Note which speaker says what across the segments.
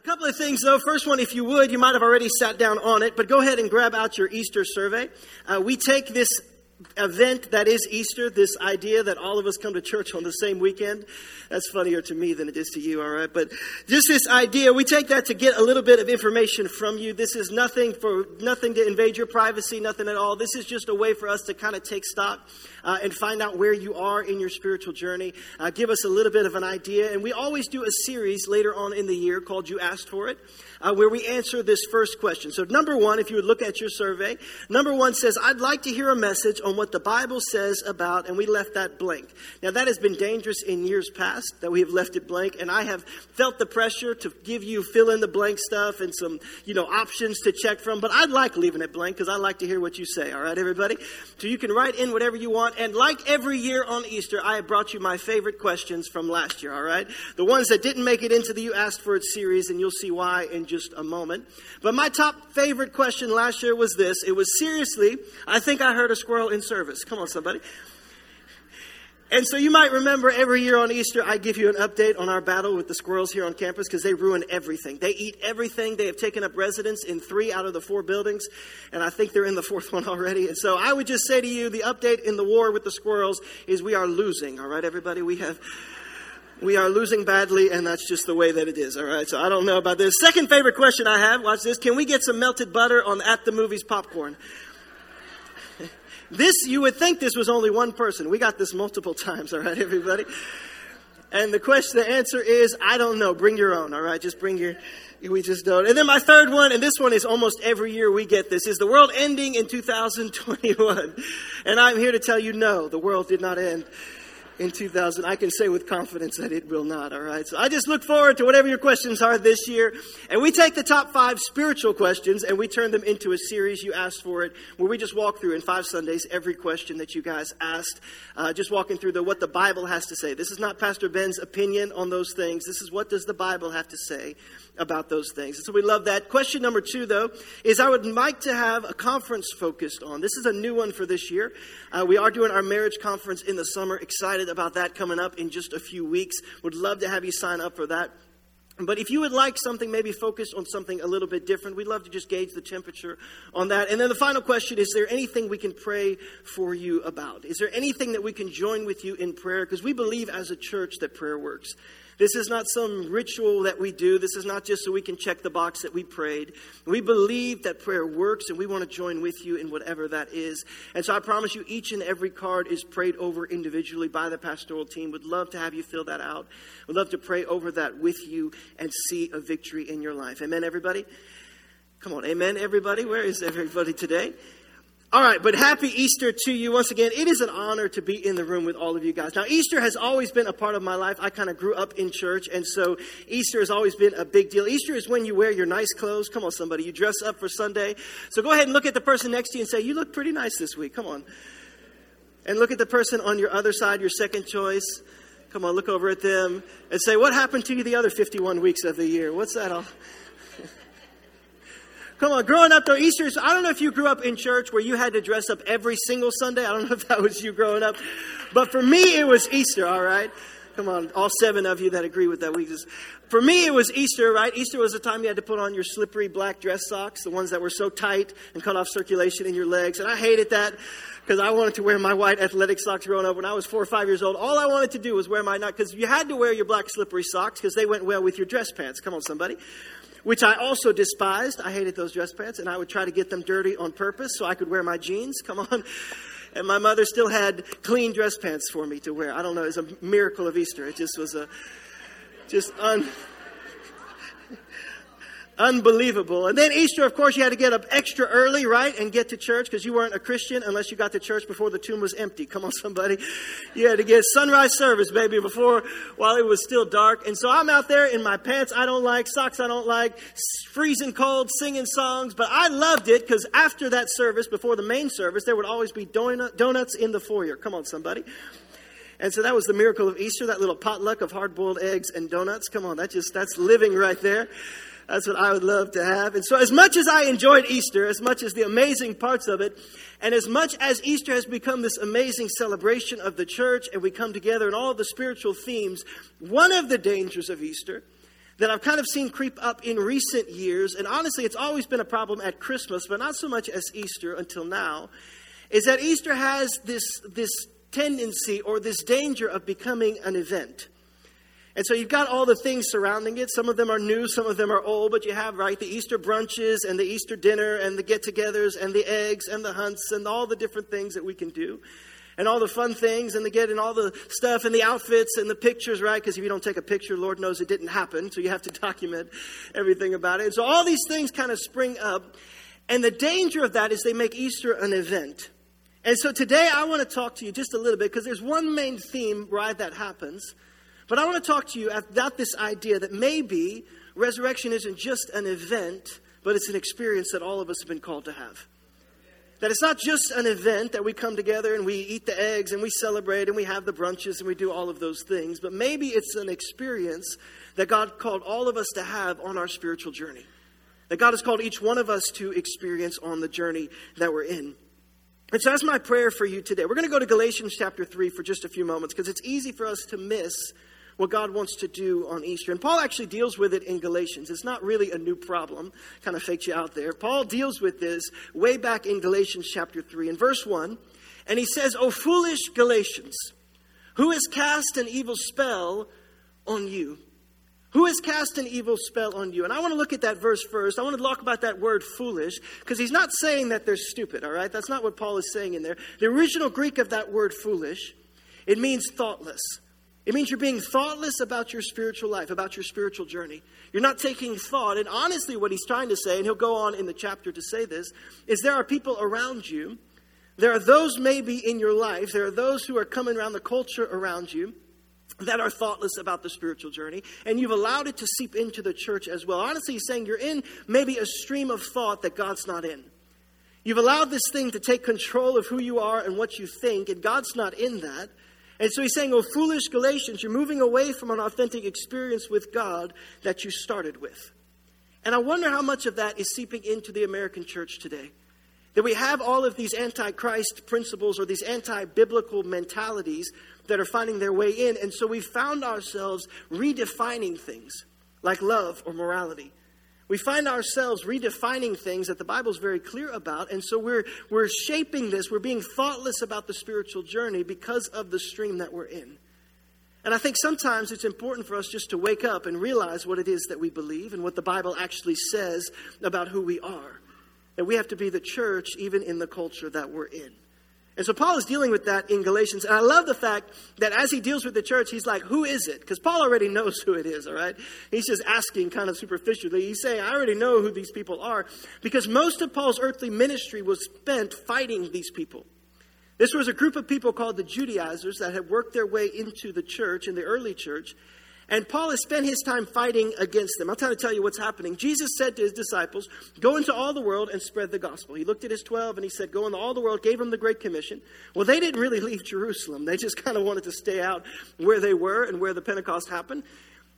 Speaker 1: A couple of things, though. First one, if you would, you might have already sat down on it, but go ahead and grab out your Easter survey. Uh, we take this event that is Easter, this idea that all of us come to church on the same weekend. That's funnier to me than it is to you, all right? But just this idea, we take that to get a little bit of information from you. This is nothing for nothing to invade your privacy, nothing at all. This is just a way for us to kind of take stock uh, and find out where you are in your spiritual journey. Uh, give us a little bit of an idea. And we always do a series later on in the year called You Asked For It uh, where we answer this first question. So, number one, if you would look at your survey, number one says, I'd like to hear a message on what the Bible says about, and we left that blank. Now, that has been dangerous in years past that we have left it blank, and I have felt the pressure to give you fill in the blank stuff and some, you know, options to check from, but I'd like leaving it blank because I like to hear what you say, all right, everybody? So, you can write in whatever you want, and like every year on Easter, I have brought you my favorite questions from last year, all right? The ones that didn't make it into the You Asked For It series, and you'll see why in just a moment. But my top favorite question last year was this. It was seriously, I think I heard a squirrel in service. Come on, somebody. And so you might remember every year on Easter, I give you an update on our battle with the squirrels here on campus because they ruin everything. They eat everything. They have taken up residence in three out of the four buildings, and I think they're in the fourth one already. And so I would just say to you, the update in the war with the squirrels is we are losing. All right, everybody? We have we are losing badly, and that's just the way that it is, all right? So I don't know about this. Second favorite question I have, watch this. Can we get some melted butter on at the movies popcorn? This, you would think this was only one person. We got this multiple times, all right, everybody? And the question, the answer is, I don't know. Bring your own, all right? Just bring your, we just don't. And then my third one, and this one is almost every year we get this, is the world ending in 2021? And I'm here to tell you, no, the world did not end in 2000. I can say with confidence that it will not, all right? So I just look forward to whatever your questions are this year. And we take the top five spiritual questions and we turn them into a series. You asked for it, where we just walk through in five Sundays every question that you guys asked. Uh, just walking through the what the Bible has to say. This is not Pastor Ben's opinion on those things. This is what does the Bible have to say about those things. And so we love that. Question number two, though, is I would like to have a conference focused on. This is a new one for this year. Uh, we are doing our marriage conference in the summer. Excited about that coming up in just a few weeks. Would love to have you sign up for that. But if you would like something maybe focused on something a little bit different, we'd love to just gauge the temperature on that. And then the final question is there anything we can pray for you about? Is there anything that we can join with you in prayer? Because we believe as a church that prayer works. This is not some ritual that we do. This is not just so we can check the box that we prayed. We believe that prayer works and we want to join with you in whatever that is. And so I promise you, each and every card is prayed over individually by the pastoral team. Would love to have you fill that out. Would love to pray over that with you and see a victory in your life. Amen, everybody? Come on, amen, everybody. Where is everybody today? All right, but happy Easter to you once again. It is an honor to be in the room with all of you guys. Now, Easter has always been a part of my life. I kind of grew up in church, and so Easter has always been a big deal. Easter is when you wear your nice clothes. Come on, somebody. You dress up for Sunday. So go ahead and look at the person next to you and say, You look pretty nice this week. Come on. And look at the person on your other side, your second choice. Come on, look over at them and say, What happened to you the other 51 weeks of the year? What's that all? Come on, growing up though, Easter's, I don't know if you grew up in church where you had to dress up every single Sunday. I don't know if that was you growing up. But for me, it was Easter, all right? Come on, all seven of you that agree with that. We just, for me, it was Easter, right? Easter was the time you had to put on your slippery black dress socks, the ones that were so tight and cut off circulation in your legs. And I hated that because I wanted to wear my white athletic socks growing up. When I was four or five years old, all I wanted to do was wear my, because you had to wear your black slippery socks because they went well with your dress pants. Come on, somebody which I also despised. I hated those dress pants, and I would try to get them dirty on purpose so I could wear my jeans. Come on. And my mother still had clean dress pants for me to wear. I don't know, it was a miracle of Easter. It just was a just un unbelievable. And then Easter, of course, you had to get up extra early, right, and get to church because you weren't a Christian unless you got to church before the tomb was empty. Come on, somebody. You had to get sunrise service, baby, before while it was still dark. And so I'm out there in my pants I don't like, socks I don't like, freezing cold, singing songs. But I loved it because after that service, before the main service, there would always be donut, donuts in the foyer. Come on, somebody. And so that was the miracle of Easter, that little potluck of hard boiled eggs and donuts. Come on, that just, that's living right there. That's what I would love to have. And so, as much as I enjoyed Easter, as much as the amazing parts of it, and as much as Easter has become this amazing celebration of the church, and we come together in all the spiritual themes, one of the dangers of Easter that I've kind of seen creep up in recent years, and honestly, it's always been a problem at Christmas, but not so much as Easter until now, is that Easter has this, this tendency or this danger of becoming an event. And so you've got all the things surrounding it. Some of them are new, some of them are old, but you have, right, the Easter brunches and the Easter dinner and the get togethers and the eggs and the hunts and all the different things that we can do. And all the fun things and the getting all the stuff and the outfits and the pictures, right? Because if you don't take a picture, Lord knows it didn't happen. So you have to document everything about it. And so all these things kind of spring up. And the danger of that is they make Easter an event. And so today I want to talk to you just a little bit because there's one main theme right that happens. But I want to talk to you about this idea that maybe resurrection isn't just an event, but it's an experience that all of us have been called to have. That it's not just an event that we come together and we eat the eggs and we celebrate and we have the brunches and we do all of those things, but maybe it's an experience that God called all of us to have on our spiritual journey. That God has called each one of us to experience on the journey that we're in. And so that's my prayer for you today. We're going to go to Galatians chapter 3 for just a few moments because it's easy for us to miss what God wants to do on Easter. And Paul actually deals with it in Galatians. It's not really a new problem, kind of faked you out there. Paul deals with this way back in Galatians chapter 3 in verse 1. And he says, O foolish Galatians, who has cast an evil spell on you? Who has cast an evil spell on you? And I want to look at that verse first. I want to talk about that word foolish because he's not saying that they're stupid, all right? That's not what Paul is saying in there. The original Greek of that word foolish, it means thoughtless. It means you're being thoughtless about your spiritual life, about your spiritual journey. You're not taking thought. And honestly, what he's trying to say, and he'll go on in the chapter to say this, is there are people around you. There are those maybe in your life. There are those who are coming around the culture around you that are thoughtless about the spiritual journey, and you've allowed it to seep into the church as well. Honestly, he's saying you're in maybe a stream of thought that God's not in. You've allowed this thing to take control of who you are and what you think, and God's not in that. And so he's saying, Oh, foolish Galatians, you're moving away from an authentic experience with God that you started with. And I wonder how much of that is seeping into the American church today. That we have all of these anti-Christ principles or these anti-biblical mentalities that are finding their way in. And so we found ourselves redefining things like love or morality we find ourselves redefining things that the Bible is very clear about. And so we're, we're shaping this, we're being thoughtless about the spiritual journey because of the stream that we're in. And I think sometimes it's important for us just to wake up and realize what it is that we believe and what the Bible actually says about who we are. And we have to be the church even in the culture that we're in. And so Paul is dealing with that in Galatians. And I love the fact that as he deals with the church, he's like, who is it? Because Paul already knows who it is, all right? He's just asking kind of superficially. He's saying, I already know who these people are. Because most of Paul's earthly ministry was spent fighting these people. This was a group of people called the Judaizers that had worked their way into the church, in the early church. And Paul has spent his time fighting against them. I'm trying to tell you what's happening. Jesus said to his disciples, Go into all the world and spread the gospel. He looked at his 12 and he said, Go into all the world, gave them the Great Commission. Well, they didn't really leave Jerusalem. They just kind of wanted to stay out where they were and where the Pentecost happened.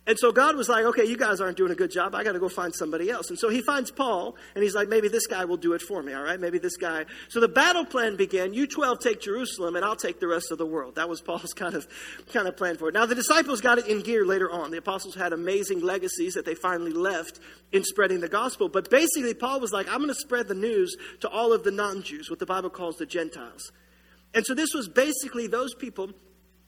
Speaker 1: And so God was like, okay, you guys aren't doing a good job. I got to go find somebody else. And so he finds Paul, and he's like, maybe this guy will do it for me, all right? Maybe this guy. So the battle plan began. You 12 take Jerusalem, and I'll take the rest of the world. That was Paul's kind of, kind of plan for it. Now, the disciples got it in gear later on. The apostles had amazing legacies that they finally left in spreading the gospel. But basically, Paul was like, I'm going to spread the news to all of the non Jews, what the Bible calls the Gentiles. And so this was basically those people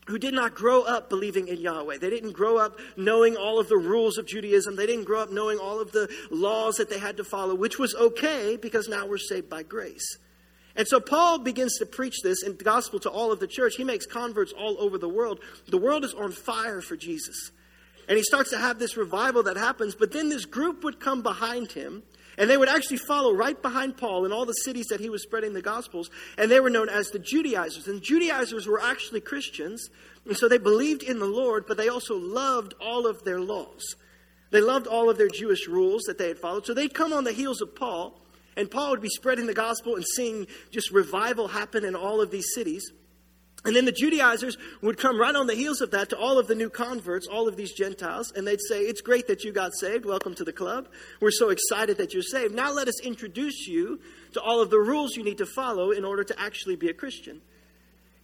Speaker 1: who did not grow up believing in Yahweh. They didn't grow up knowing all of the rules of Judaism. They didn't grow up knowing all of the laws that they had to follow, which was okay because now we're saved by grace. And so Paul begins to preach this in the gospel to all of the church. He makes converts all over the world. The world is on fire for Jesus. And he starts to have this revival that happens, but then this group would come behind him and they would actually follow right behind Paul in all the cities that he was spreading the Gospels. And they were known as the Judaizers. And Judaizers were actually Christians. And so they believed in the Lord, but they also loved all of their laws. They loved all of their Jewish rules that they had followed. So they'd come on the heels of Paul. And Paul would be spreading the gospel and seeing just revival happen in all of these cities. And then the Judaizers would come right on the heels of that to all of the new converts, all of these Gentiles, and they'd say, It's great that you got saved. Welcome to the club. We're so excited that you're saved. Now let us introduce you to all of the rules you need to follow in order to actually be a Christian.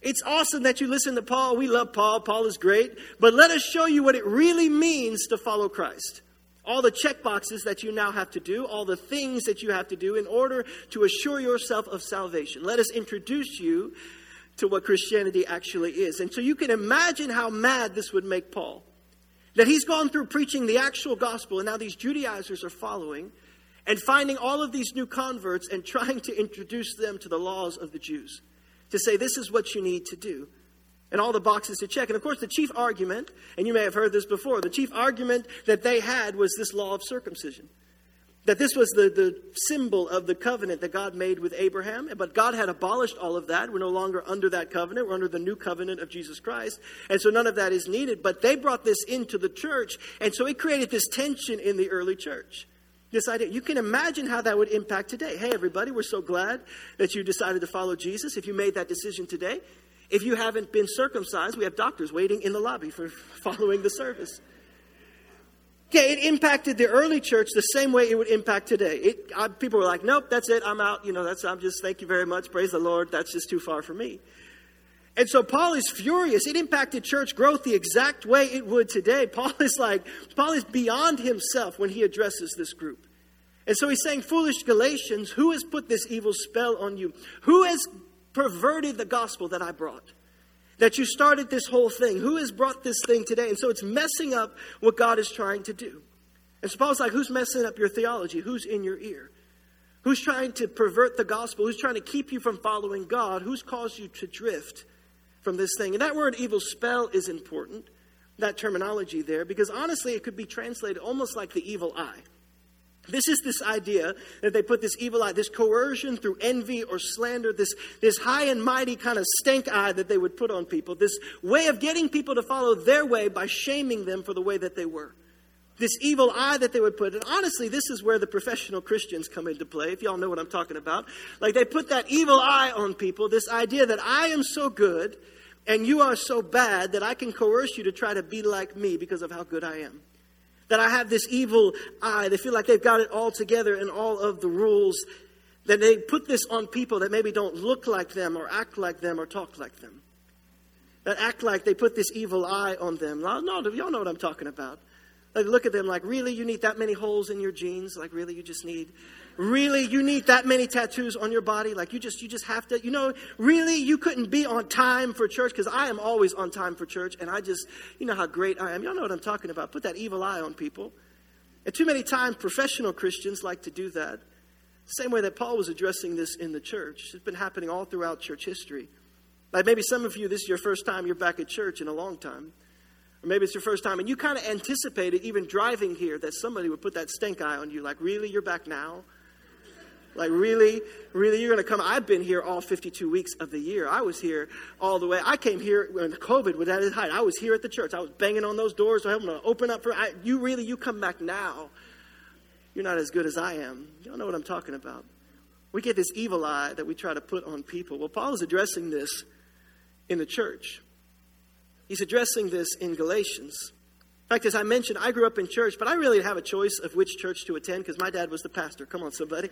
Speaker 1: It's awesome that you listen to Paul. We love Paul. Paul is great. But let us show you what it really means to follow Christ. all the check boxes that you now have to do, all the things that you have to do in order to assure yourself of salvation. Let us introduce you to what Christianity actually is. And so you can imagine how mad this would make Paul. That he's gone through preaching the actual gospel, and now these Judaizers are following and finding all of these new converts and trying to introduce them to the laws of the Jews. To say, this is what you need to do and all the boxes to check. And of course, the chief argument, and you may have heard this before, the chief argument that they had was this law of circumcision. That this was the, the symbol of the covenant that God made with Abraham, but God had abolished all of that. We're no longer under that covenant. We're under the new covenant of Jesus Christ. And so none of that is needed. But they brought this into the church, and so it created this tension in the early church. This idea, you can imagine how that would impact today. Hey, everybody, we're so glad that you decided to follow Jesus. If you made that decision today, if you haven't been circumcised, we have doctors waiting in the lobby for following the service. Okay, it impacted the early church the same way it would impact today. It, I, people were like, "Nope, that's it. I'm out. You know, that's I'm just thank you very much. Praise the Lord. That's just too far for me." And so Paul is furious. It impacted church growth the exact way it would today. Paul is like, Paul is beyond himself when he addresses this group. And so he's saying, Foolish Galatians, who has put this evil spell on you? Who has perverted the gospel that I brought. That you started this whole thing. Who has brought this thing today? And so it's messing up what God is trying to do. And suppose like who's messing up your theology? Who's in your ear? Who's trying to pervert the gospel? Who's trying to keep you from following God? Who's caused you to drift from this thing? And that word evil spell is important, that terminology there, because honestly it could be translated almost like the evil eye. This is this idea that they put this evil eye, this coercion through envy or slander, this, this high and mighty kind of stink eye that they would put on people, this way of getting people to follow their way by shaming them for the way that they were. This evil eye that they would put. And honestly, this is where the professional Christians come into play, if y'all know what I'm talking about. Like they put that evil eye on people, this idea that I am so good and you are so bad that I can coerce you to try to be like me because of how good I am that I have this evil eye. They feel like they've got it all together and all of the rules. That they put this on people that maybe don't look like them or act like them or talk like them. That act like they put this evil eye on them. No, y'all know what I'm talking about. Like look at them like, really, you need that many holes in your jeans? Like really, you just need really you need that many tattoos on your body? Like you just you just have to you know really you couldn't be on time for church? Because i am always on time for church and i just you know how great i am. Y'all know what i'm talking about. Put that evil eye on people. And too many times professional christians like to do that. Same way that paul was addressing this in the church. It's been happening all throughout church history. Like maybe some of you this is your first time you're back at church in a long time. Or maybe it's your first time and you kind of anticipated even driving here that somebody would put that stink eye on you. Like really you're back now like, really? Really? You're going to come? I've been here all 52 weeks of the year. I was here all the way. I came here when COVID was at its height. I was here at the church. I was banging on those doors. I'm going to open up for I, you. Really? You come back now. You're not as good as I am. Don't know what I'm talking about. We get this evil eye that we try to put on people. Well, Paul is addressing this in the church. He's addressing this in Galatians. In fact, as I mentioned, I grew up in church, but I really have a choice of which church to attend because my dad was the pastor. Come on, somebody.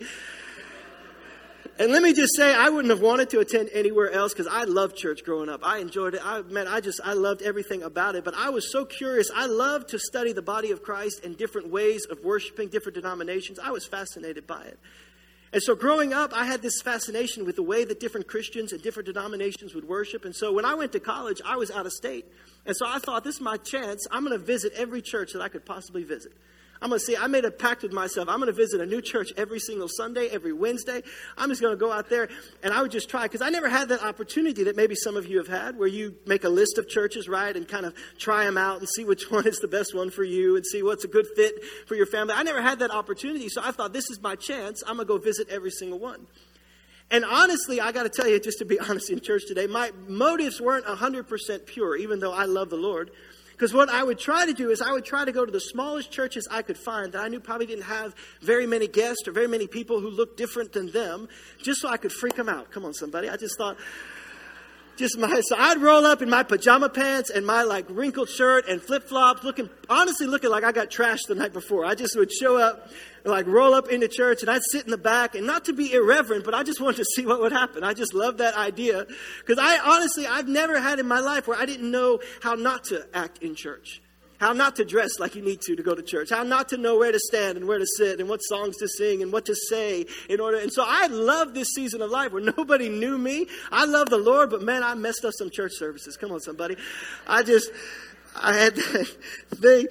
Speaker 1: And let me just say, I wouldn't have wanted to attend anywhere else because I loved church growing up. I enjoyed it. I man, I just I loved everything about it. But I was so curious. I loved to study the body of Christ and different ways of worshiping, different denominations. I was fascinated by it. And so growing up, I had this fascination with the way that different Christians and different denominations would worship. And so when I went to college, I was out of state. And so I thought, this is my chance. I'm going to visit every church that I could possibly visit. I'm going to see, I made a pact with myself. I'm going to visit a new church every single Sunday, every Wednesday. I'm just going to go out there and I would just try because I never had that opportunity that maybe some of you have had where you make a list of churches, right, and kind of try them out and see which one is the best one for you and see what's a good fit for your family. I never had that opportunity. So I thought, this is my chance. I'm going to go visit every single one. And honestly, I got to tell you, just to be honest in church today, my motives weren't 100% pure, even though I love the Lord. Because what I would try to do is I would try to go to the smallest churches I could find that I knew probably didn't have very many guests or very many people who looked different than them, just so I could freak them out. Come on, somebody. I just thought, just my so I'd roll up in my pajama pants and my like wrinkled shirt and flip flops, looking honestly looking like I got trashed the night before. I just would show up and like roll up into church and I'd sit in the back and not to be irreverent, but I just wanted to see what would happen. I just loved that idea because I honestly I've never had in my life where I didn't know how not to act in church. How not to dress like you need to to go to church, how not to know where to stand and where to sit and what songs to sing and what to say in order. And so I love this season of life where nobody knew me. I love the Lord, but man, I messed up some church services. Come on, somebody. I just, I had that thing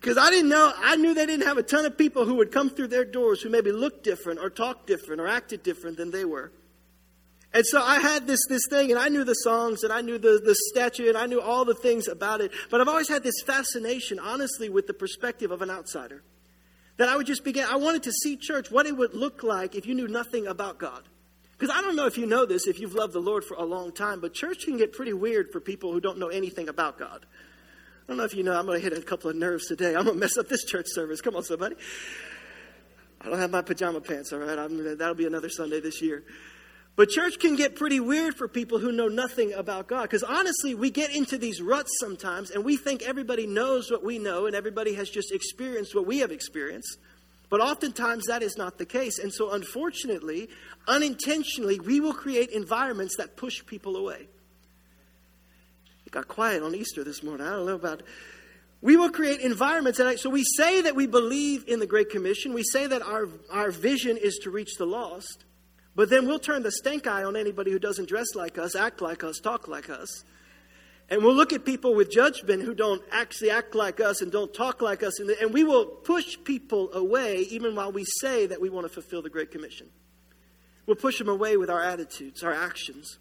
Speaker 1: because I didn't know, I knew they didn't have a ton of people who would come through their doors who maybe looked different or talked different or acted different than they were. And so I had this, this thing, and I knew the songs, and I knew the, the statue, and I knew all the things about it. But I've always had this fascination, honestly, with the perspective of an outsider. That I would just begin, I wanted to see church, what it would look like if you knew nothing about God. Because I don't know if you know this, if you've loved the Lord for a long time, but church can get pretty weird for people who don't know anything about God. I don't know if you know, I'm going to hit a couple of nerves today. I'm going to mess up this church service. Come on, somebody. I don't have my pajama pants, all right? I'm, that'll be another Sunday this year. But church can get pretty weird for people who know nothing about God. Because honestly, we get into these ruts sometimes and we think everybody knows what we know and everybody has just experienced what we have experienced. But oftentimes that is not the case. And so, unfortunately, unintentionally, we will create environments that push people away. It got quiet on Easter this morning. I don't know about. We will create environments. And so we say that we believe in the Great Commission. We say that our, our vision is to reach the lost. But then we'll turn the stank eye on anybody who doesn't dress like us, act like us, talk like us. And we'll look at people with judgment who don't actually act like us and don't talk like us. And we will push people away even while we say that we want to fulfill the Great Commission. We'll push them away with our attitudes, our actions.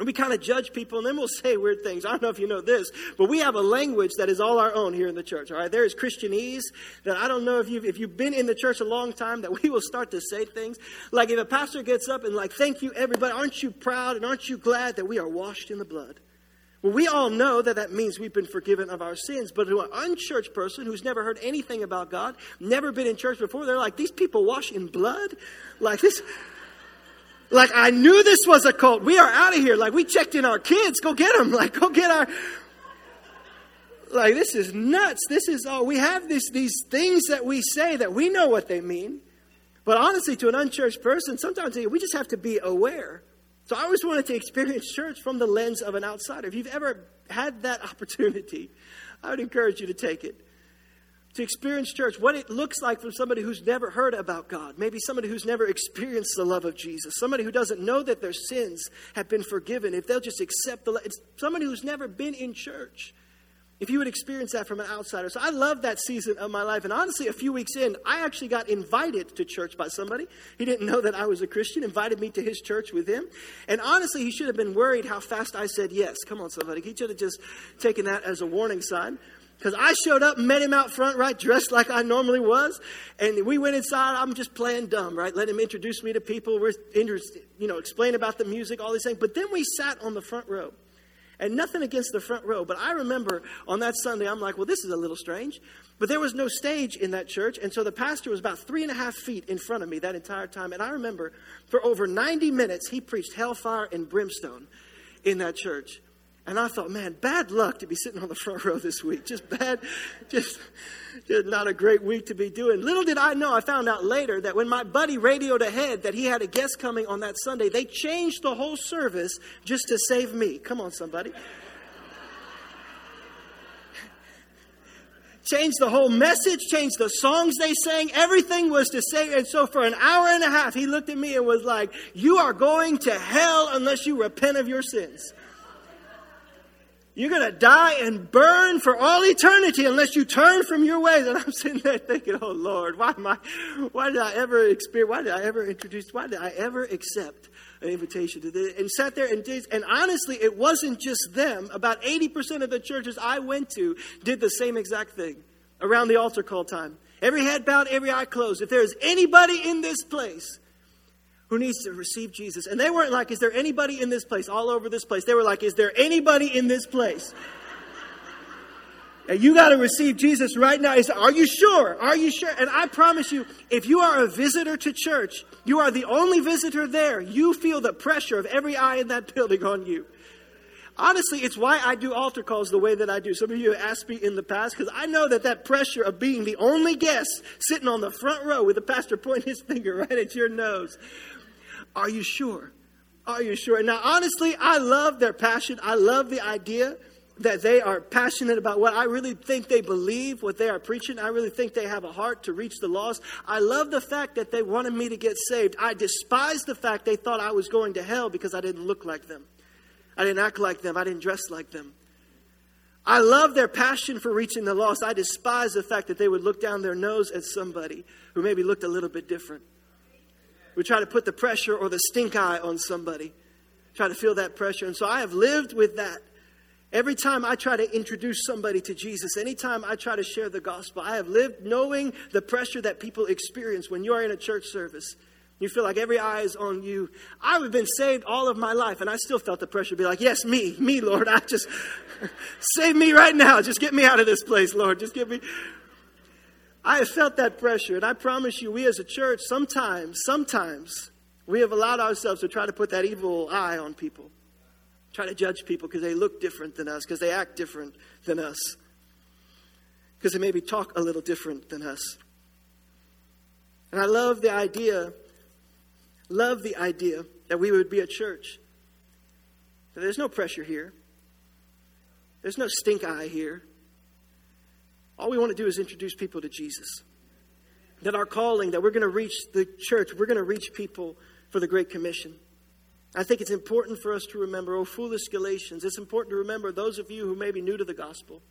Speaker 1: We kind of judge people and then we'll say weird things. I don't know if you know this, but we have a language that is all our own here in the church. All right. There is Christianese that I don't know if you've, if you've been in the church a long time that we will start to say things. Like if a pastor gets up and like, thank you everybody. Aren't you proud and aren't you glad that we are washed in the blood? Well, we all know that that means we've been forgiven of our sins. But to an unchurched person who's never heard anything about God, never been in church before, they're like, these people wash in blood? Like this, like, I knew this was a cult. We are out of here. Like, we checked in our kids. Go get them. Like, go get our. Like, this is nuts. This is all. We have this, these things that we say that we know what they mean. But honestly, to an unchurched person, sometimes we just have to be aware. So I always wanted to experience church from the lens of an outsider. If you've ever had that opportunity, I would encourage you to take it to experience church, what it looks like from somebody who's never heard about God, maybe somebody who's never experienced the love of Jesus, somebody who doesn't know that their sins have been forgiven, if they'll just accept the, it's somebody who's never been in church. If you would experience that from an outsider. So I love that season of my life. And honestly, a few weeks in, I actually got invited to church by somebody. He didn't know that I was a Christian, invited me to his church with him. And honestly, he should have been worried how fast I said yes. Come on, somebody. He should have just taken that as a warning sign. Because I showed up, met him out front, right, dressed like I normally was, and we went inside. I'm just playing dumb, right? Let him introduce me to people. We're, interested you know, explain about the music, all these things. But then we sat on the front row. And nothing against the front row, but I remember on that Sunday, I'm like, well, this is a little strange. But there was no stage in that church, and so the pastor was about three and a half feet in front of me that entire time. And I remember for over 90 minutes, he preached hellfire and brimstone in that church. And I thought, man, bad luck to be sitting on the front row this week. Just bad, just, just not a great week to be doing. Little did I know, I found out later that when my buddy radioed ahead that he had a guest coming on that Sunday, they changed the whole service just to save me. Come on, somebody. changed the whole message, changed the songs they sang. Everything was to say. And so for an hour and a half, he looked at me and was like, You are going to hell unless you repent of your sins. You're going to die and burn for all eternity unless you turn from your ways. And I'm sitting there thinking, oh Lord, why am I, why did I ever experience, why did I ever introduce, why did I ever accept an invitation to this? And sat there and did, and honestly, it wasn't just them. About 80% of the churches I went to did the same exact thing around the altar call time. Every head bowed, every eye closed. If there is anybody in this place who needs to receive Jesus. And they weren't like, is there anybody in this place, all over this place? They were like, is there anybody in this place? And you got to receive Jesus right now. He said, Are you sure? Are you sure? And I promise you, if you are a visitor to church, you are the only visitor there. You feel the pressure of every eye in that building on you. Honestly, it's why I do altar calls the way that I do. Some of you have asked me in the past because I know that that pressure of being the only guest sitting on the front row with the pastor pointing his finger right at your nose are you sure? Are you sure? Now, honestly, I love their passion. I love the idea that they are passionate about what I really think they believe, what they are preaching. I really think they have a heart to reach the lost. I love the fact that they wanted me to get saved. I despise the fact they thought I was going to hell because I didn't look like them. I didn't act like them. I didn't dress like them. I love their passion for reaching the lost. I despise the fact that they would look down their nose at somebody who maybe looked a little bit different. We try to put the pressure or the stink eye on somebody, try to feel that pressure. And so I have lived with that. Every time I try to introduce somebody to Jesus, anytime I try to share the gospel, I have lived knowing the pressure that people experience when you are in a church service. You feel like every eye is on you. I have been saved all of my life, and I still felt the pressure be like, Yes, me, me, Lord. I just save me right now. Just get me out of this place, Lord. Just get me. I have felt that pressure, and I promise you, we as a church, sometimes, sometimes, we have allowed ourselves to try to put that evil eye on people, try to judge people because they look different than us, because they act different than us, because they maybe talk a little different than us. And I love the idea, love the idea that we would be a church. That there's no pressure here. There's no stink eye here. All we want to do is introduce people to Jesus. That our calling, that we're going to reach the church, we're going to reach people for the Great Commission. I think it's important for us to remember, oh, foolish Galatians, it's important to remember those of you who may be new to the gospel.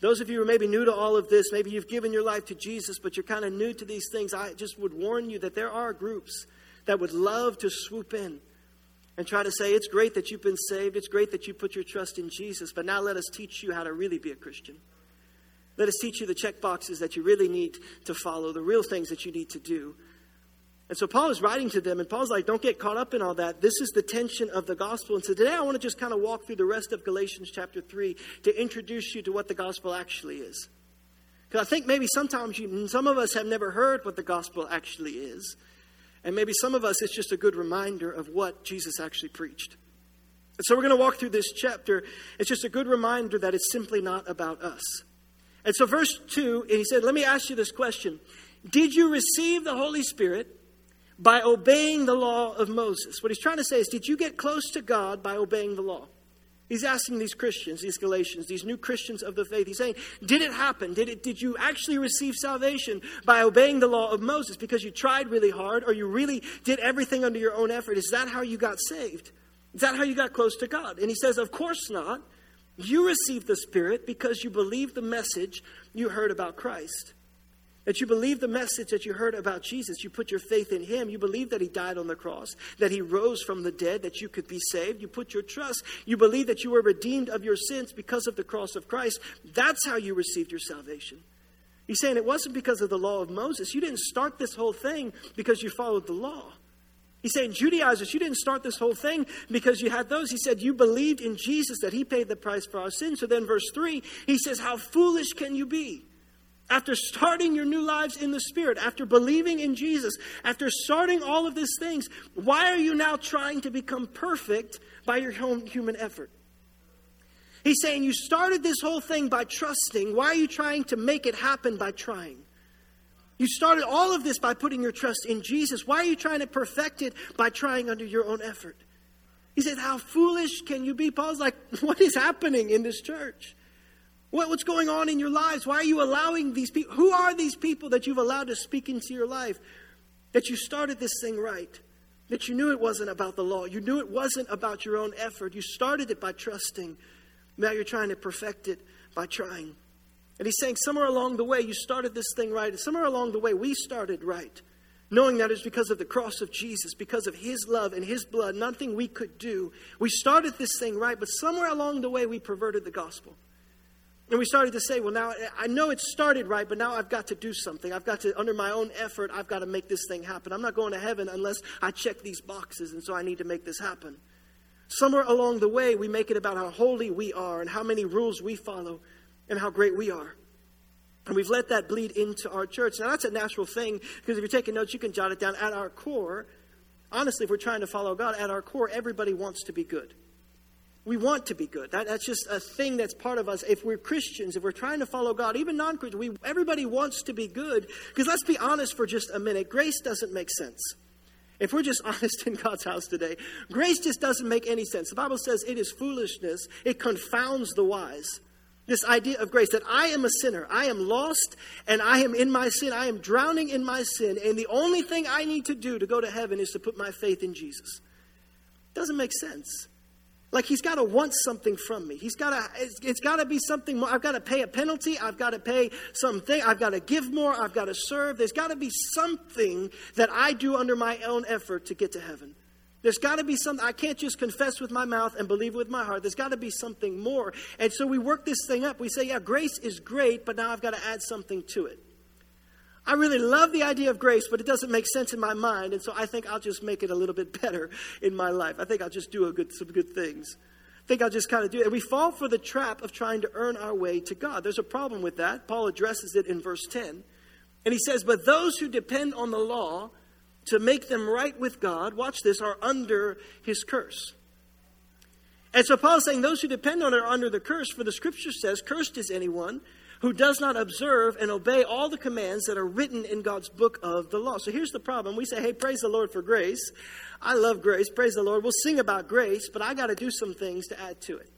Speaker 1: Those of you who may be new to all of this, maybe you've given your life to Jesus, but you're kind of new to these things. I just would warn you that there are groups that would love to swoop in and try to say, It's great that you've been saved. It's great that you put your trust in Jesus, but now let us teach you how to really be a Christian. Let us teach you the check boxes that you really need to follow, the real things that you need to do. And so Paul is writing to them, and Paul's like, don't get caught up in all that. This is the tension of the gospel. And so today I want to just kind of walk through the rest of Galatians chapter 3 to introduce you to what the gospel actually is. Because I think maybe sometimes you, some of us have never heard what the gospel actually is. And maybe some of us, it's just a good reminder of what Jesus actually preached. And so we're going to walk through this chapter. It's just a good reminder that it's simply not about us. And so, verse 2, and he said, Let me ask you this question Did you receive the Holy Spirit by obeying the law of Moses? What he's trying to say is, Did you get close to God by obeying the law? He's asking these Christians, these Galatians, these new Christians of the faith. He's saying, Did it happen? Did, it, did you actually receive salvation by obeying the law of Moses because you tried really hard or you really did everything under your own effort? Is that how you got saved? Is that how you got close to God? And he says, Of course not. You received the Spirit because you believed the message you heard about Christ. That you believed the message that you heard about Jesus. You put your faith in Him. You believed that He died on the cross, that He rose from the dead, that you could be saved. You put your trust. You believed that you were redeemed of your sins because of the cross of Christ. That's how you received your salvation. He's saying it wasn't because of the law of Moses. You didn't start this whole thing because you followed the law. He's saying, Judaizers, you didn't start this whole thing because you had those. He said, You believed in Jesus, that He paid the price for our sins. So then, verse 3, he says, How foolish can you be? After starting your new lives in the Spirit, after believing in Jesus, after starting all of these things, why are you now trying to become perfect by your own human effort? He's saying, You started this whole thing by trusting. Why are you trying to make it happen by trying? You started all of this by putting your trust in Jesus. Why are you trying to perfect it by trying under your own effort? He said, How foolish can you be? Paul's like, What is happening in this church? What, what's going on in your lives? Why are you allowing these people? Who are these people that you've allowed to speak into your life? That you started this thing right. That you knew it wasn't about the law. You knew it wasn't about your own effort. You started it by trusting. Now you're trying to perfect it by trying. And he's saying, somewhere along the way, you started this thing right. And somewhere along the way, we started right. Knowing that it's because of the cross of Jesus, because of his love and his blood, nothing we could do. We started this thing right, but somewhere along the way, we perverted the gospel. And we started to say, well, now I know it started right, but now I've got to do something. I've got to, under my own effort, I've got to make this thing happen. I'm not going to heaven unless I check these boxes, and so I need to make this happen. Somewhere along the way, we make it about how holy we are and how many rules we follow and how great we are. And we've let that bleed into our church. Now, that's a natural thing because if you're taking notes, you can jot it down. At our core, honestly, if we're trying to follow God, at our core, everybody wants to be good. We want to be good. That, that's just a thing that's part of us. If we're Christians, if we're trying to follow God, even non Christians, everybody wants to be good. Because let's be honest for just a minute grace doesn't make sense. If we're just honest in God's house today, grace just doesn't make any sense. The Bible says it is foolishness, it confounds the wise. This idea of grace that I am a sinner, I am lost, and I am in my sin, I am drowning in my sin, and the only thing I need to do to go to heaven is to put my faith in Jesus. Doesn't make sense. Like he's got to want something from me. He's got to. It's, it's got to be something more. I've got to pay a penalty. I've got to pay something. I've got to give more. I've got to serve. There's got to be something that I do under my own effort to get to heaven. There's got to be something. I can't just confess with my mouth and believe with my heart. There's got to be something more. And so we work this thing up. We say, yeah, grace is great, but now I've got to add something to it. I really love the idea of grace, but it doesn't make sense in my mind, and so I think I'll just make it a little bit better in my life. I think I'll just do good, some good things. I think I'll just kind of do it. And we fall for the trap of trying to earn our way to God. There's a problem with that. Paul addresses it in verse 10. And he says, But those who depend on the law to make them right with God, watch this, are under his curse. And so Paul's saying those who depend on it are under the curse, for the scripture says, Cursed is anyone who does not observe and obey all the commands that are written in God's book of the law. So here's the problem. We say, hey, praise the Lord for grace. I love grace. Praise the Lord. We'll sing about grace, but I got to do some things to add to it.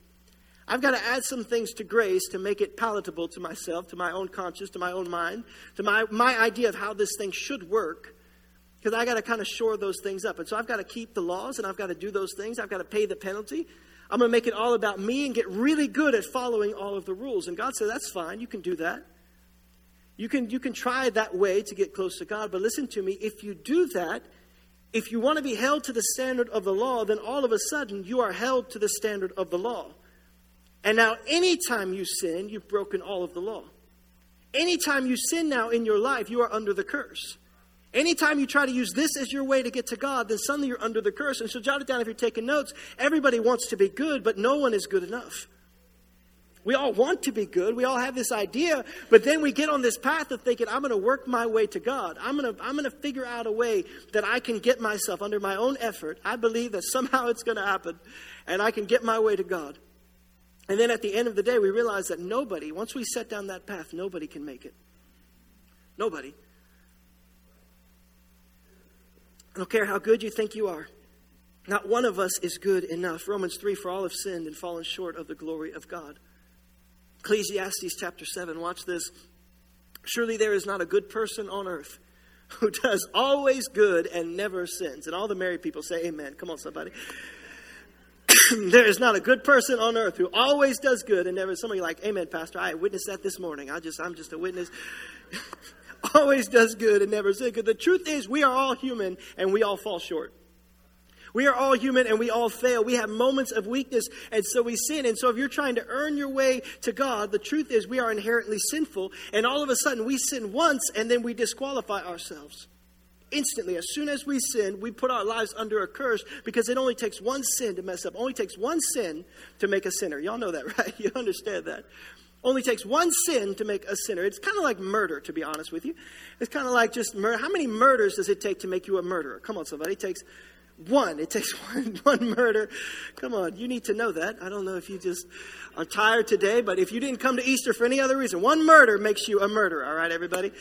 Speaker 1: I've got to add some things to grace to make it palatable to myself, to my own conscience, to my own mind, to my, my idea of how this thing should work. Because I got to kind of shore those things up. And so I've got to keep the laws and I've got to do those things. I've got to pay the penalty. I'm going to make it all about me and get really good at following all of the rules. And God said, That's fine. You can do that. You can, you can try that way to get close to God. But listen to me if you do that, if you want to be held to the standard of the law, then all of a sudden you are held to the standard of the law. And now, anytime you sin, you've broken all of the law. Anytime you sin now in your life, you are under the curse. Anytime you try to use this as your way to get to God, then suddenly you're under the curse. And so jot it down if you're taking notes. Everybody wants to be good, but no one is good enough. We all want to be good. We all have this idea, but then we get on this path of thinking, I'm going to work my way to God. I'm going to, I'm going to figure out a way that I can get myself under my own effort. I believe that somehow it's going to happen, and I can get my way to God. And then at the end of the day, we realize that nobody, once we set down that path, nobody can make it. Nobody. I don't care how good you think you are. Not one of us is good enough. Romans 3 For all have sinned and fallen short of the glory of God. Ecclesiastes chapter 7, watch this. Surely there is not a good person on earth who does always good and never sins. And all the married people say, Amen. Come on, somebody. there is not a good person on earth who always does good and never. Somebody like, Amen, Pastor. I witnessed that this morning. I just, I'm just a witness. always does good and never. Because the truth is, we are all human and we all fall short. We are all human and we all fail. We have moments of weakness and so we sin. And so if you're trying to earn your way to God, the truth is we are inherently sinful. And all of a sudden we sin once and then we disqualify ourselves. Instantly, as soon as we sin, we put our lives under a curse because it only takes one sin to mess up. Only takes one sin to make a sinner. Y'all know that, right? You understand that only takes one sin to make a sinner. It's kind of like murder, to be honest with you. It's kind of like just murder. How many murders does it take to make you a murderer? Come on, somebody. It takes one. It takes one, one murder. Come on, you need to know that. I don't know if you just are tired today, but if you didn't come to Easter for any other reason, one murder makes you a murderer, all right, everybody?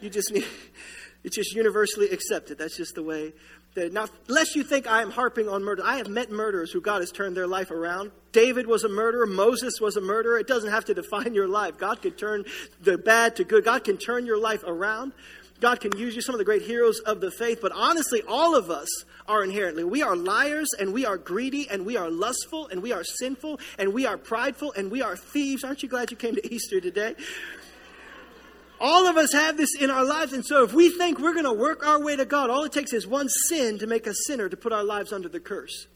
Speaker 1: You just need, it's just universally accepted. That's just the way now, lest you think I am harping on murder, I have met murderers who God has turned their life around. David was a murderer. Moses was a murderer. It doesn't have to define your life. God can turn the bad to good. God can turn your life around. God can use you, some of the great heroes of the faith. But honestly, all of us are inherently. We are liars and we are greedy and we are lustful and we are sinful and we are prideful and we are thieves. Aren't you glad you came to Easter today? All of us have this in our lives. And so if we think we're going to work our way to God, all it takes is one sin to make us sinner to put our lives under the curse.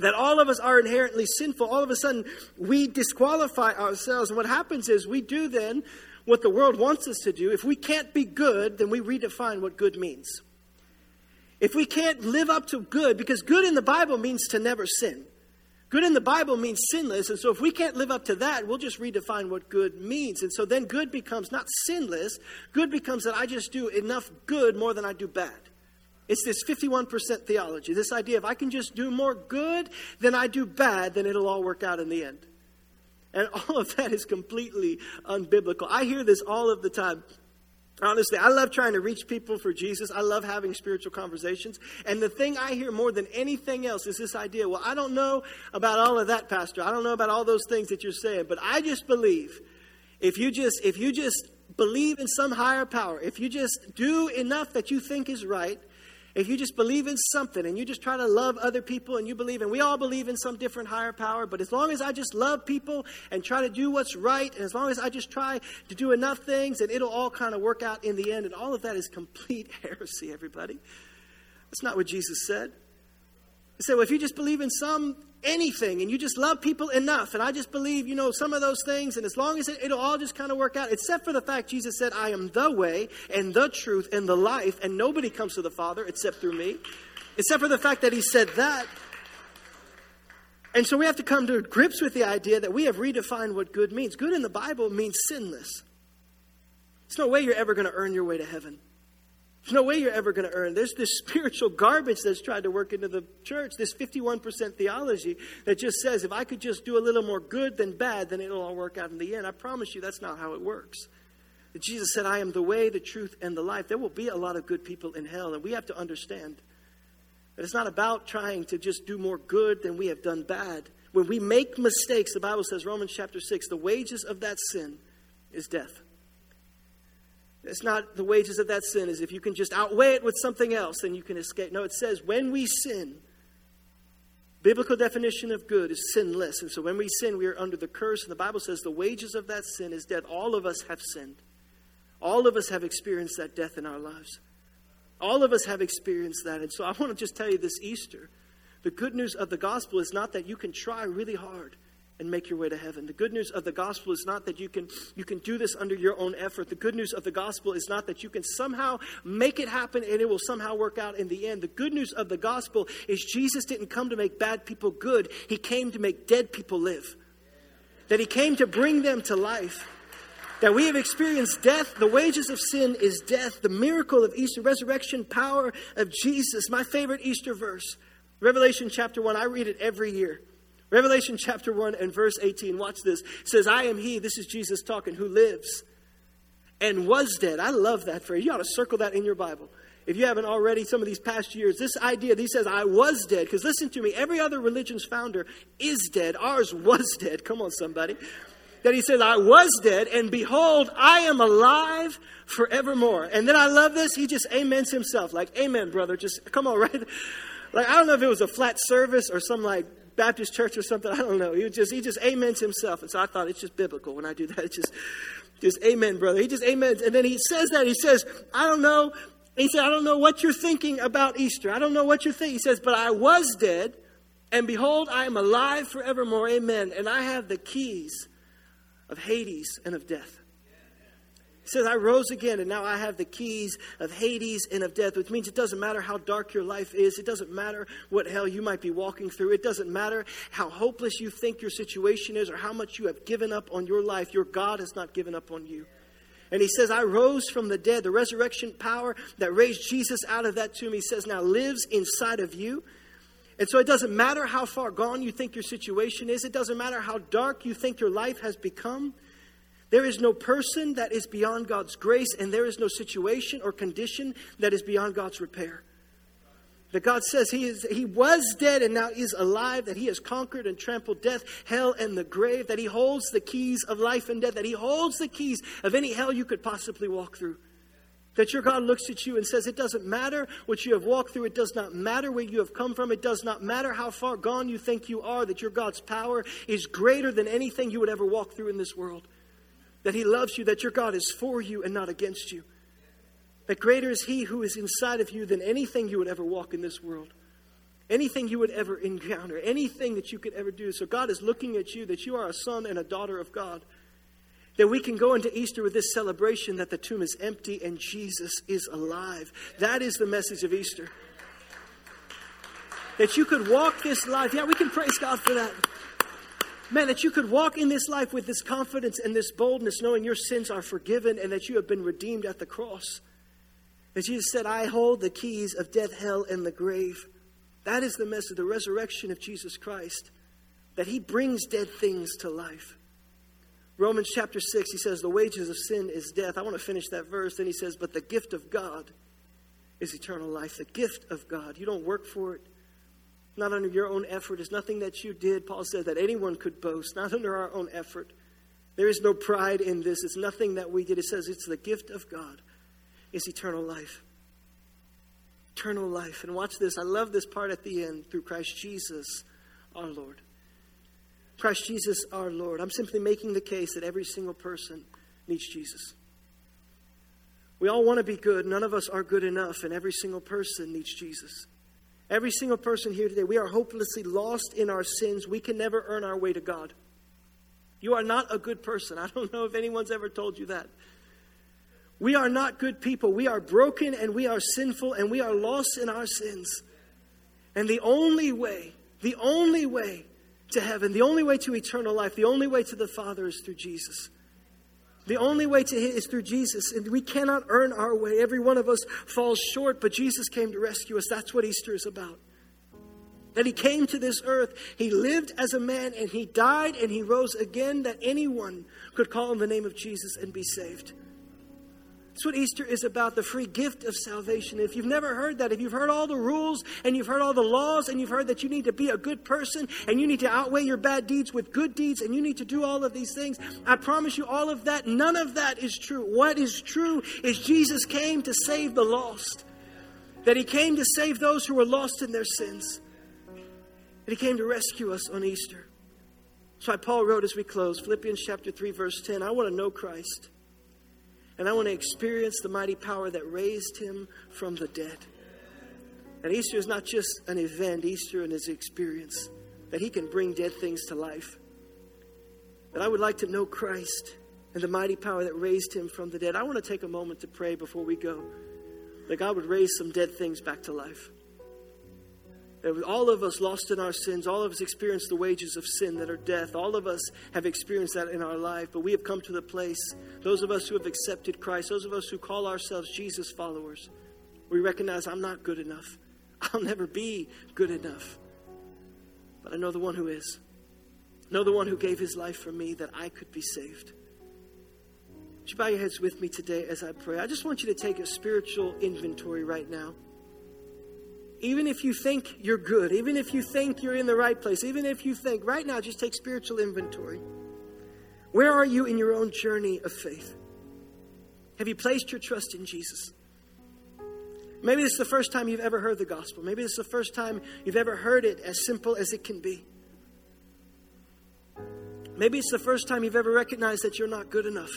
Speaker 1: That all of us are inherently sinful. All of a sudden, we disqualify ourselves. And what happens is we do then what the world wants us to do. If we can't be good, then we redefine what good means. If we can't live up to good, because good in the Bible means to never sin. Good in the Bible means sinless, and so if we can't live up to that, we'll just redefine what good means. And so then good becomes not sinless, good becomes that I just do enough good more than I do bad. It's this 51% theology, this idea if I can just do more good than I do bad, then it'll all work out in the end. And all of that is completely unbiblical. I hear this all of the time. Honestly, I love trying to reach people for Jesus. I love having spiritual conversations. And the thing I hear more than anything else is this idea well, I don't know about all of that, Pastor. I don't know about all those things that you're saying, but I just believe if you just, if you just believe in some higher power, if you just do enough that you think is right, if you just believe in something and you just try to love other people and you believe, and we all believe in some different higher power, but as long as I just love people and try to do what's right, and as long as I just try to do enough things, and it'll all kind of work out in the end, and all of that is complete heresy, everybody. That's not what Jesus said. He said, well, if you just believe in some anything and you just love people enough, and I just believe, you know, some of those things, and as long as it, it'll all just kind of work out, except for the fact Jesus said, I am the way and the truth and the life, and nobody comes to the Father except through me. Except for the fact that he said that. And so we have to come to grips with the idea that we have redefined what good means. Good in the Bible means sinless. There's no way you're ever going to earn your way to heaven. There's no way you're ever going to earn. There's this spiritual garbage that's tried to work into the church, this 51% theology that just says if I could just do a little more good than bad, then it'll all work out in the end. I promise you that's not how it works. Jesus said, I am the way, the truth, and the life. There will be a lot of good people in hell, and we have to understand that it's not about trying to just do more good than we have done bad. When we make mistakes, the Bible says, Romans chapter 6, the wages of that sin is death. It's not the wages of that sin is if you can just outweigh it with something else, then you can escape. No, it says when we sin, biblical definition of good is sinless. And so when we sin, we are under the curse. And the Bible says the wages of that sin is death. All of us have sinned. All of us have experienced that death in our lives. All of us have experienced that. And so I want to just tell you this Easter the good news of the gospel is not that you can try really hard and make your way to heaven. The good news of the gospel is not that you can you can do this under your own effort. The good news of the gospel is not that you can somehow make it happen and it will somehow work out in the end. The good news of the gospel is Jesus didn't come to make bad people good. He came to make dead people live. That he came to bring them to life. That we have experienced death. The wages of sin is death. The miracle of Easter, resurrection power of Jesus. My favorite Easter verse, Revelation chapter 1. I read it every year. Revelation chapter 1 and verse 18, watch this. Says, I am he, this is Jesus talking, who lives and was dead. I love that phrase. You ought to circle that in your Bible. If you haven't already, some of these past years, this idea, he says, I was dead. Because listen to me, every other religion's founder is dead. Ours was dead. Come on, somebody. That he says, I was dead, and behold, I am alive forevermore. And then I love this. He just amens himself. Like, amen, brother. Just come on, right? Like, I don't know if it was a flat service or some like Baptist church or something. I don't know. He just he just amens himself, and so I thought it's just biblical when I do that. It's just just amen, brother. He just amens, and then he says that he says, I don't know. He said, I don't know what you're thinking about Easter. I don't know what you're thinking. He says, but I was dead, and behold, I am alive forevermore. Amen. And I have the keys of Hades and of death. Says, I rose again, and now I have the keys of Hades and of death, which means it doesn't matter how dark your life is. It doesn't matter what hell you might be walking through. It doesn't matter how hopeless you think your situation is or how much you have given up on your life. Your God has not given up on you. And he says, I rose from the dead. The resurrection power that raised Jesus out of that tomb, he says, now lives inside of you. And so it doesn't matter how far gone you think your situation is, it doesn't matter how dark you think your life has become. There is no person that is beyond God's grace, and there is no situation or condition that is beyond God's repair. That God says he, is, he was dead and now is alive, that he has conquered and trampled death, hell, and the grave, that he holds the keys of life and death, that he holds the keys of any hell you could possibly walk through. That your God looks at you and says, It doesn't matter what you have walked through. It does not matter where you have come from. It does not matter how far gone you think you are. That your God's power is greater than anything you would ever walk through in this world that He loves you, that your God is for you and not against you. That greater is He who is inside of you than anything you would ever walk in this world, anything you would ever encounter, anything that you could ever do. So God is looking at you, that you are a son and a daughter of God. That we can go into Easter with this celebration that the tomb is empty and Jesus is alive. That is the message of Easter. That you could walk this life. Yeah, we can praise God for that. Man, that you could walk in this life with this confidence and this boldness, knowing your sins are forgiven and that you have been redeemed at the cross. That Jesus said, I hold the keys of death, hell, and the grave. That is the message, the resurrection of Jesus Christ, that he brings dead things to life. Romans chapter 6, he says, The wages of sin is death. I want to finish that verse. Then he says, But the gift of God is eternal life. The gift of God. You don't work for it, not under your own effort. It's nothing that you did. Paul said that anyone could boast, not under our own effort. There is no pride in this. It's nothing that we did. It says it's the gift of God is eternal life. Eternal life. And watch this. I love this part at the end through Christ Jesus our Lord. Christ Jesus our Lord. I'm simply making the case that every single person needs Jesus. We all want to be good. None of us are good enough, and every single person needs Jesus. Every single person here today, we are hopelessly lost in our sins. We can never earn our way to God. You are not a good person. I don't know if anyone's ever told you that. We are not good people. We are broken and we are sinful and we are lost in our sins. And the only way, the only way to heaven, the only way to eternal life, the only way to the Father is through Jesus. The only way to is through Jesus, and we cannot earn our way. Every one of us falls short, but Jesus came to rescue us. That's what Easter is about. That He came to this earth, He lived as a man, and He died and He rose again, that anyone could call on the name of Jesus and be saved. That's what Easter is about the free gift of salvation. If you've never heard that, if you've heard all the rules and you've heard all the laws and you've heard that you need to be a good person and you need to outweigh your bad deeds with good deeds and you need to do all of these things, I promise you all of that, none of that is true. What is true is Jesus came to save the lost, that He came to save those who were lost in their sins, that He came to rescue us on Easter. That's why Paul wrote as we close Philippians chapter 3, verse 10 I want to know Christ. And I want to experience the mighty power that raised him from the dead. And Easter is not just an event, Easter is an experience that he can bring dead things to life. That I would like to know Christ and the mighty power that raised him from the dead. I want to take a moment to pray before we go that God would raise some dead things back to life. All of us lost in our sins, all of us experienced the wages of sin that are death. All of us have experienced that in our life, but we have come to the place, those of us who have accepted Christ, those of us who call ourselves Jesus followers, we recognize I'm not good enough. I'll never be good enough. But I know the one who is. I know the one who gave his life for me that I could be saved. Would you bow your heads with me today as I pray? I just want you to take a spiritual inventory right now even if you think you're good, even if you think you're in the right place, even if you think, right now, just take spiritual inventory. Where are you in your own journey of faith? Have you placed your trust in Jesus? Maybe this is the first time you've ever heard the gospel. Maybe this is the first time you've ever heard it as simple as it can be. Maybe it's the first time you've ever recognized that you're not good enough.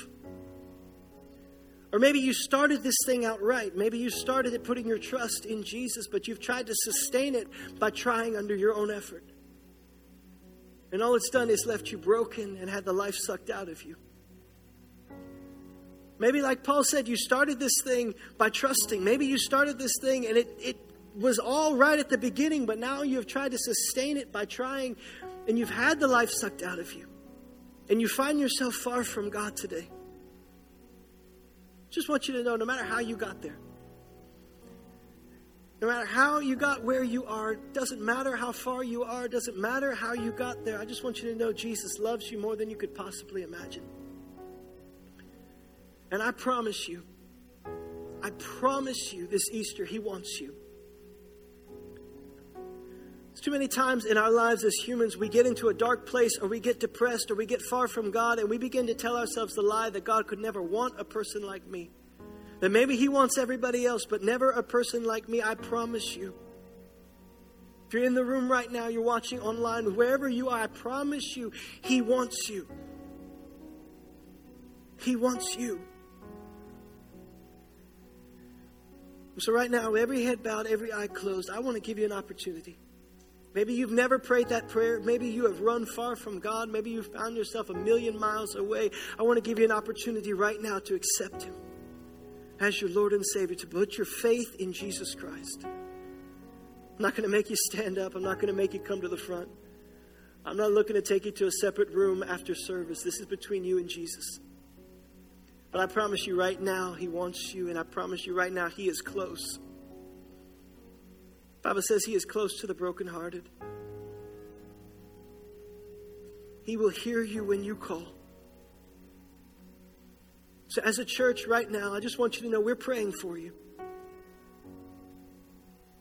Speaker 1: Or maybe you started this thing out right. Maybe you started it putting your trust in Jesus, but you've tried to sustain it by trying under your own effort. And all it's done is left you broken and had the life sucked out of you. Maybe, like Paul said, you started this thing by trusting. Maybe you started this thing and it, it was all right at the beginning, but now you've tried to sustain it by trying and you've had the life sucked out of you. And you find yourself far from God today. Just want you to know no matter how you got there, no matter how you got where you are, doesn't matter how far you are, doesn't matter how you got there. I just want you to know Jesus loves you more than you could possibly imagine. And I promise you, I promise you this Easter, He wants you. Too many times in our lives as humans, we get into a dark place or we get depressed or we get far from God and we begin to tell ourselves the lie that God could never want a person like me. That maybe He wants everybody else, but never a person like me. I promise you. If you're in the room right now, you're watching online, wherever you are, I promise you, He wants you. He wants you. So, right now, every head bowed, every eye closed, I want to give you an opportunity. Maybe you've never prayed that prayer. Maybe you have run far from God. Maybe you've found yourself a million miles away. I want to give you an opportunity right now to accept Him as your Lord and Savior, to put your faith in Jesus Christ. I'm not going to make you stand up. I'm not going to make you come to the front. I'm not looking to take you to a separate room after service. This is between you and Jesus. But I promise you right now, He wants you, and I promise you right now, He is close. Bible says he is close to the brokenhearted. He will hear you when you call. So, as a church right now, I just want you to know we're praying for you.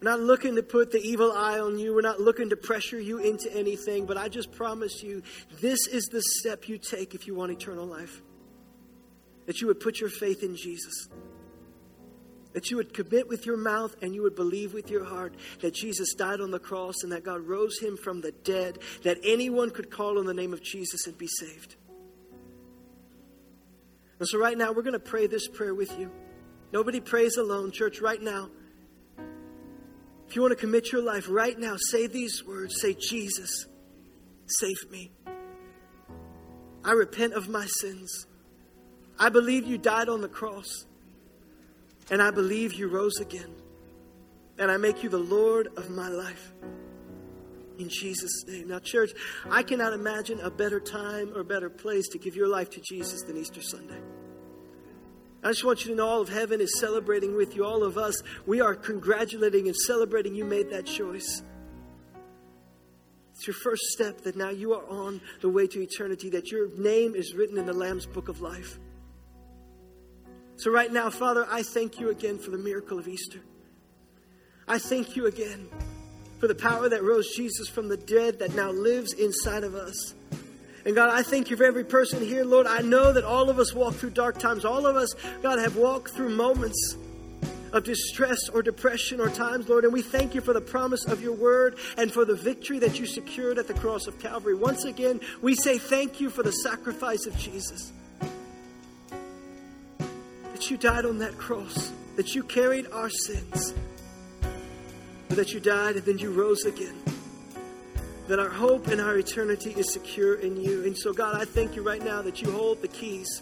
Speaker 1: We're not looking to put the evil eye on you. We're not looking to pressure you into anything. But I just promise you, this is the step you take if you want eternal life. That you would put your faith in Jesus. That you would commit with your mouth and you would believe with your heart that Jesus died on the cross and that God rose him from the dead, that anyone could call on the name of Jesus and be saved. And so, right now, we're going to pray this prayer with you. Nobody prays alone, church, right now. If you want to commit your life right now, say these words Say, Jesus, save me. I repent of my sins. I believe you died on the cross. And I believe you rose again. And I make you the Lord of my life. In Jesus' name. Now, church, I cannot imagine a better time or better place to give your life to Jesus than Easter Sunday. I just want you to know all of heaven is celebrating with you. All of us, we are congratulating and celebrating you made that choice. It's your first step that now you are on the way to eternity, that your name is written in the Lamb's book of life. So, right now, Father, I thank you again for the miracle of Easter. I thank you again for the power that rose Jesus from the dead that now lives inside of us. And God, I thank you for every person here, Lord. I know that all of us walk through dark times. All of us, God, have walked through moments of distress or depression or times, Lord. And we thank you for the promise of your word and for the victory that you secured at the cross of Calvary. Once again, we say thank you for the sacrifice of Jesus. That you died on that cross, that you carried our sins, but that you died and then you rose again that our hope and our eternity is secure in you. And so, God, I thank you right now that you hold the keys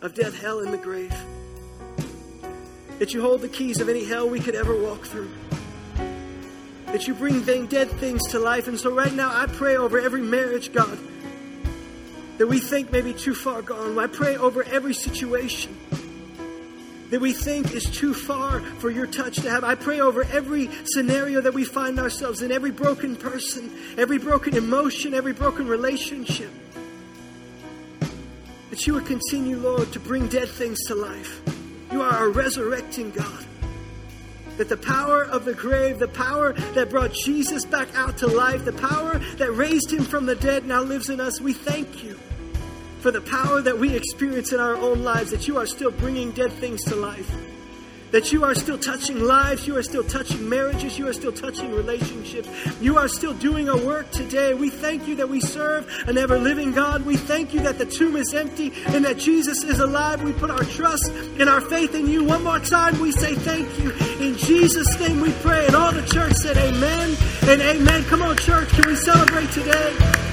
Speaker 1: of death, hell, and the grave. That you hold the keys of any hell we could ever walk through. That you bring dead things to life. And so, right now, I pray over every marriage, God, that we think may be too far gone. I pray over every situation that we think is too far for your touch to have. I pray over every scenario that we find ourselves in, every broken person, every broken emotion, every broken relationship. That you would continue, Lord, to bring dead things to life. You are a resurrecting God. That the power of the grave, the power that brought Jesus back out to life, the power that raised him from the dead now lives in us. We thank you for the power that we experience in our own lives, that you are still bringing dead things to life. That you are still touching lives, you are still touching marriages, you are still touching relationships, you are still doing a work today. We thank you that we serve an ever living God. We thank you that the tomb is empty and that Jesus is alive. We put our trust and our faith in you. One more time, we say thank you. In Jesus' name we pray. And all the church said amen and amen. Come on, church, can we celebrate today?